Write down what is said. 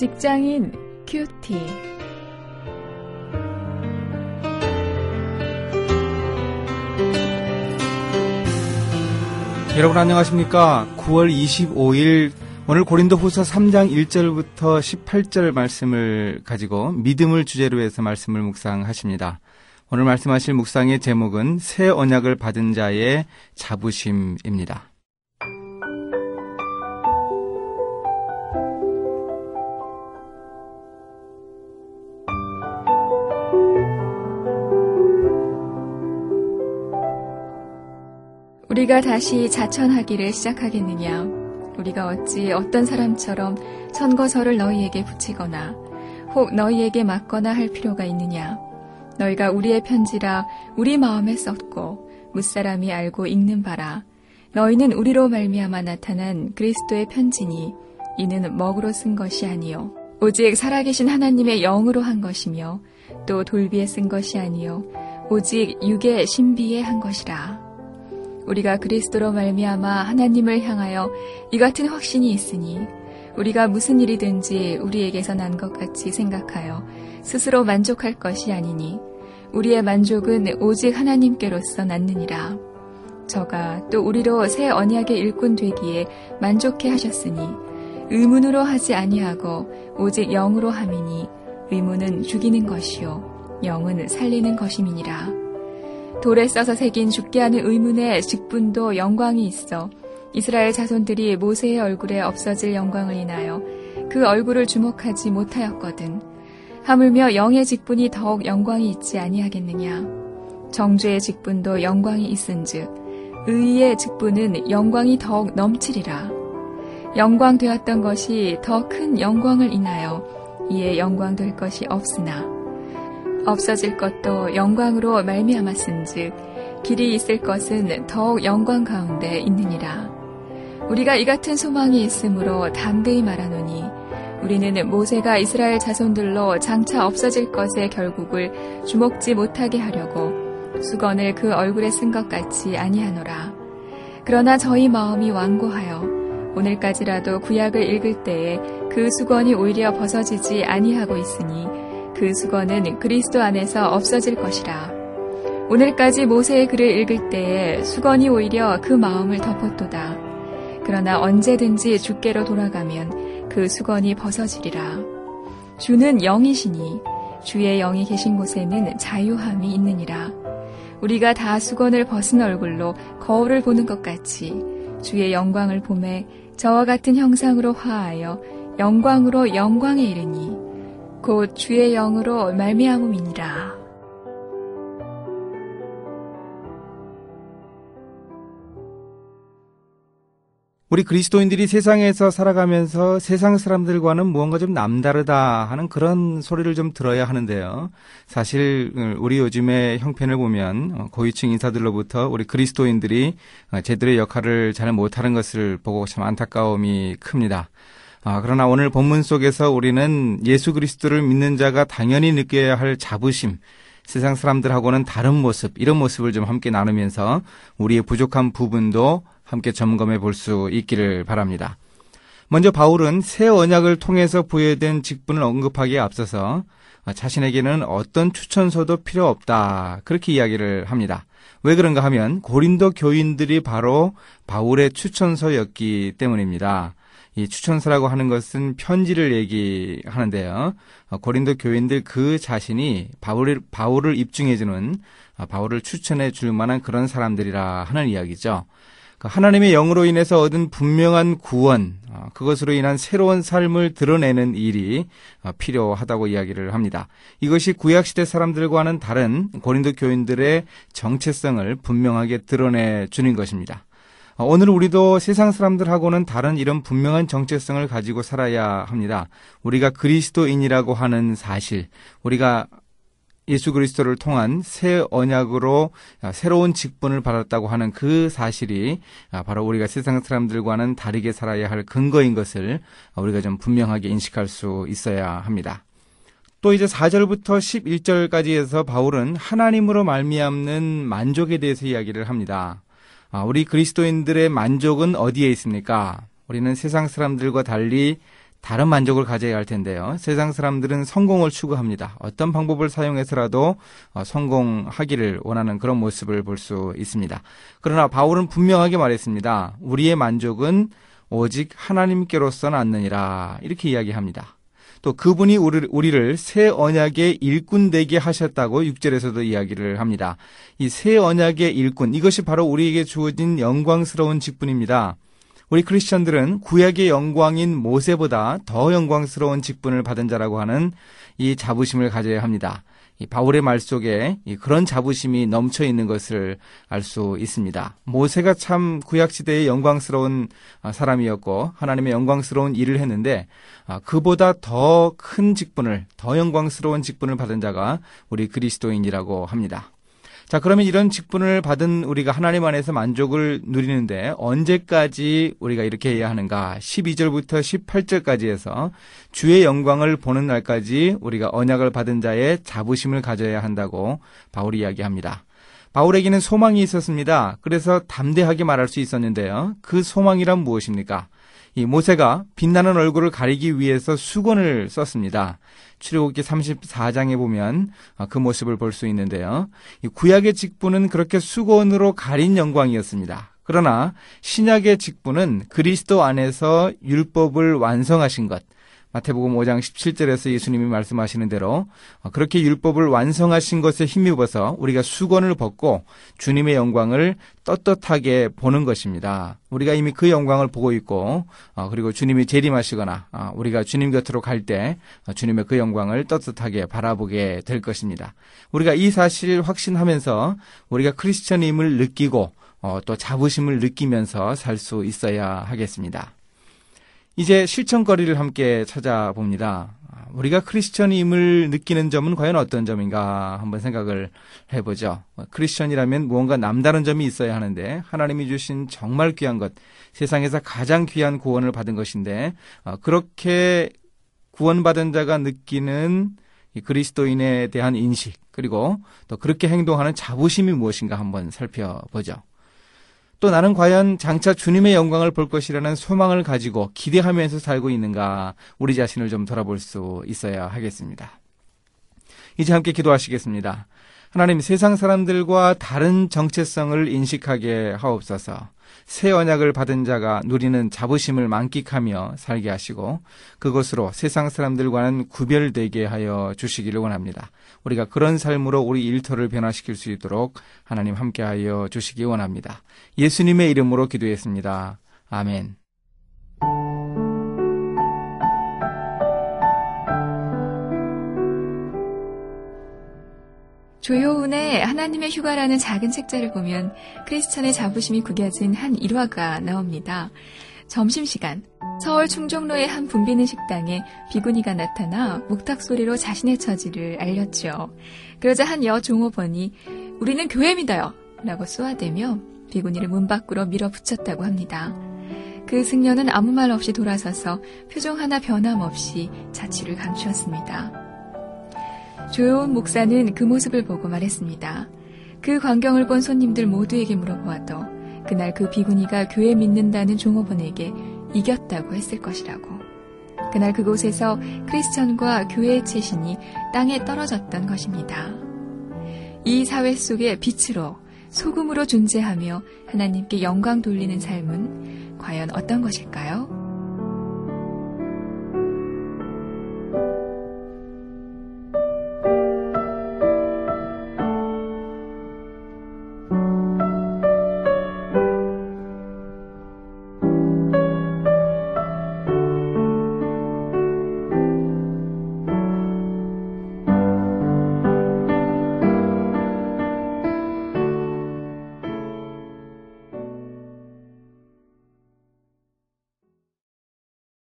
직장인 큐티. 여러분 안녕하십니까? 9월 25일 오늘 고린도 후서 3장 1절부터 18절 말씀을 가지고 믿음을 주제로 해서 말씀을 묵상하십니다. 오늘 말씀하실 묵상의 제목은 새 언약을 받은 자의 자부심입니다. 우리가 다시 자천하기를 시작하겠느냐? 우리가 어찌 어떤 사람처럼 선거서를 너희에게 붙이거나 혹 너희에게 맞거나 할 필요가 있느냐? 너희가 우리의 편지라 우리 마음에 썼고 무사람이 알고 읽는 바라. 너희는 우리로 말미암아 나타난 그리스도의 편지니 이는 먹으로 쓴 것이 아니요 오직 살아계신 하나님의 영으로 한 것이며 또 돌비에 쓴 것이 아니요 오직 육의 신비에 한 것이라. 우리가 그리스도로 말미암아 하나님을 향하여 이 같은 확신이 있으니 우리가 무슨 일이든지 우리에게서 난 것 같이 생각하여 스스로 만족할 것이 아니니 우리의 만족은 오직 하나님께로서 낳느니라. 저가 또 우리로 새 언약의 일꾼 되기에 만족해 하셨으니 의문으로 하지 아니하고 오직 영으로 함이니 의문은 죽이는 것이요 영은 살리는 것임이니라. 돌에 써서 새긴 죽게 하는 의문의 직분도 영광이 있어 이스라엘 자손들이 모세의 얼굴에 없어질 영광을 인하여 그 얼굴을 주목하지 못하였거든. 하물며 영의 직분이 더욱 영광이 있지 아니하겠느냐. 정죄의 직분도 영광이 있은즉 의의 직분은 영광이 더욱 넘치리라. 영광 되었던 것이 더 큰 영광을 인하여 이에 영광 될 것이 없으나 없어질 것도 영광으로 말미암았은즉 길이 있을 것은 더욱 영광 가운데 있느니라. 우리가 이 같은 소망이 있으므로 담대히 말하노니 우리는 모세가 이스라엘 자손들로 장차 없어질 것의 결국을 주목지 못하게 하려고 수건을 그 얼굴에 쓴 것 같이 아니하노라. 그러나 저희 마음이 완고하여 오늘까지라도 구약을 읽을 때에 그 수건이 오히려 벗어지지 아니하고 있으니 그 수건은 그리스도 안에서 없어질 것이라. 오늘까지 모세의 글을 읽을 때에 수건이 오히려 그 마음을 덮었도다. 그러나 언제든지 주께로 돌아가면 그 수건이 벗어지리라. 주는 영이시니 주의 영이 계신 곳에는 자유함이 있느니라. 우리가 다 수건을 벗은 얼굴로 거울을 보는 것 같이 주의 영광을 봄에 저와 같은 형상으로 화하여 영광으로 영광에 이르니 곧 주의 영으로 말미암음이니라. 우리 그리스도인들이 세상에서 살아가면서 세상 사람들과는 무언가 좀 남다르다 하는 그런 소리를 좀 들어야 하는데요. 사실 우리 요즘의 형편을 보면 고위층 인사들로부터 우리 그리스도인들이 제들의 역할을 잘 못하는 것을 보고 참 안타까움이 큽니다. 아, 그러나 오늘 본문 속에서 우리는 예수 그리스도를 믿는 자가 당연히 느껴야 할 자부심, 세상 사람들하고는 다른 모습, 이런 모습을 좀 함께 나누면서 우리의 부족한 부분도 함께 점검해 볼 수 있기를 바랍니다. 먼저 바울은 새 언약을 통해서 부여된 직분을 언급하기에 앞서서 자신에게는 어떤 추천서도 필요 없다. 그렇게 이야기를 합니다. 왜 그런가 하면 고린도 교인들이 바로 바울의 추천서였기 때문입니다. 이 추천서라고 하는 것은 편지를 얘기하는데요. 어, 고린도 교인들 그 자신이 바울을, 바울을 입증해주는 어, 바울을 추천해 줄 만한 그런 사람들이라 하는 이야기죠. 그 하나님의 영으로 인해서 얻은 분명한 구원, 어, 그것으로 인한 새로운 삶을 드러내는 일이 필요하다고 이야기를 합니다. 이것이 구약시대 사람들과는 다른 고린도 교인들의 정체성을 분명하게 드러내 주는 것입니다. 어, 오늘 우리도 세상 사람들하고는 다른 이런 분명한 정체성을 가지고 살아야 합니다. 우리가 그리스도인이라고 하는 사실, 우리가 예수 그리스도를 통한 새 언약으로 새로운 직분을 받았다고 하는 그 사실이 바로 우리가 세상 사람들과는 다르게 살아야 할 근거인 것을 우리가 좀 분명하게 인식할 수 있어야 합니다. 또 이제 4절부터 11절까지 해서 바울은 하나님으로 말미암는 만족에 대해서 이야기를 합니다. 아, 우리 그리스도인들의 만족은 어디에 있습니까? 우리는 세상 사람들과 달리 다른 만족을 가져야 할 텐데요. 세상 사람들은 성공을 추구합니다. 어떤 방법을 사용해서라도 어, 성공하기를 원하는 그런 모습을 볼 수 있습니다. 그러나 바울은 분명하게 말했습니다. 우리의 만족은 오직 하나님께로서 낳느니라 이렇게 이야기합니다. 또 그분이 우리를 새 언약의 일꾼 되게 하셨다고 6절에서도 이야기를 합니다. 이 새 언약의 일꾼 이것이 바로 우리에게 주어진 영광스러운 직분입니다. 우리 크리스천들은 구약의 영광인 모세보다 더 영광스러운 직분을 받은 자라고 하는 이 자부심을 가져야 합니다. 이 바울의 말 속에 그런 자부심이 넘쳐 있는 것을 알 수 있습니다. 모세가 참 구약 시대의 영광스러운 아, 사람이었고 하나님의 영광스러운 일을 했는데 아, 그보다 더 큰 직분을 더 영광스러운 직분을 받은 자가 우리 그리스도인이라고 합니다. 자, 그러면 이런 직분을 받은 우리가 하나님 안에서 만족을 누리는데 언제까지 우리가 이렇게 해야 하는가? 12절부터 18절까지 해서 주의 영광을 보는 날까지 우리가 언약을 받은 자의 자부심을 가져야 한다고 바울이 이야기합니다. 바울에게는 소망이 있었습니다. 그래서 담대하게 말할 수 있었는데요. 그 소망이란 무엇입니까? 이 모세가 빛나는 얼굴을 가리기 위해서 수건을 썼습니다. 출애굽기 34장에 보면 아, 그 모습을 볼 수 있는데요. 구약의 직분은 그렇게 수건으로 가린 영광이었습니다. 그러나 신약의 직분은 그리스도 안에서 율법을 완성하신 것, 마태복음 5장 17절에서 예수님이 말씀하시는 대로 어, 그렇게 율법을 완성하신 것에 힘입어서 우리가 수건을 벗고 주님의 영광을 떳떳하게 보는 것입니다. 우리가 이미 그 영광을 보고 있고 어, 그리고 주님이 재림하시거나 어, 우리가 주님 곁으로 갈 때 주님의 그 영광을 떳떳하게 바라보게 될 것입니다. 우리가 이 사실을 확신하면서 우리가 크리스천임을 느끼고 또 자부심을 느끼면서 살 수 있어야 하겠습니다. 이제 실천거리를 함께 찾아봅니다. 우리가 크리스천임을 느끼는 점은 과연 어떤 점인가 한번 생각을 해보죠. 크리스천이라면 무언가 남다른 점이 있어야 하는데 하나님이 주신 정말 귀한 것, 세상에서 가장 귀한 구원을 받은 것인데 어, 그렇게 구원받은 자가 느끼는 그리스도인에 대한 인식 그리고 또 그렇게 행동하는 자부심이 무엇인가 한번 살펴보죠. 또 나는 과연 장차 주님의 영광을 볼 것이라는 소망을 가지고 기대하면서 살고 있는가 우리 자신을 좀 돌아볼 수 있어야 하겠습니다. 이제 함께 기도하시겠습니다. 하나님 세상 사람들과 다른 정체성을 인식하게 하옵소서. 새 언약을 받은 자가 누리는 자부심을 만끽하며 살게 하시고 그것으로 세상 사람들과는 구별되게 하여 주시기를 원합니다. 우리가 그런 삶으로 우리 일터를 변화시킬 수 있도록 하나님 함께하여 주시기 원합니다. 예수님의 이름으로 기도했습니다. 아멘. 조효운의 하나님의 휴가라는 작은 책자를 보면 크리스천의 자부심이 구겨진 한 일화가 나옵니다. 점심시간, 서울 충정로의 한 붐비는 식당에 비구니가 나타나 목탁 소리로 자신의 처지를 알렸죠. 그러자 한 여 종업원이 우리는 교회 믿어요! 라고 쏘아대며 비구니를 문 밖으로 밀어붙였다고 합니다. 그 승려는 아무 말 없이 돌아서서 표정 하나 변함없이 자취를 감추었습니다. 조여온 목사는 그 모습을 보고 말했습니다. 그 광경을 본 손님들 모두에게 물어보아도 그날 그 비구니가 교회 믿는다는 종업원에게 이겼다고 했을 것이라고. 그날 그곳에서 크리스천과 교회의 채신이 땅에 떨어졌던 것입니다. 이 사회 속에 빛으로 소금으로 존재하며 하나님께 영광 돌리는 삶은 과연 어떤 것일까요?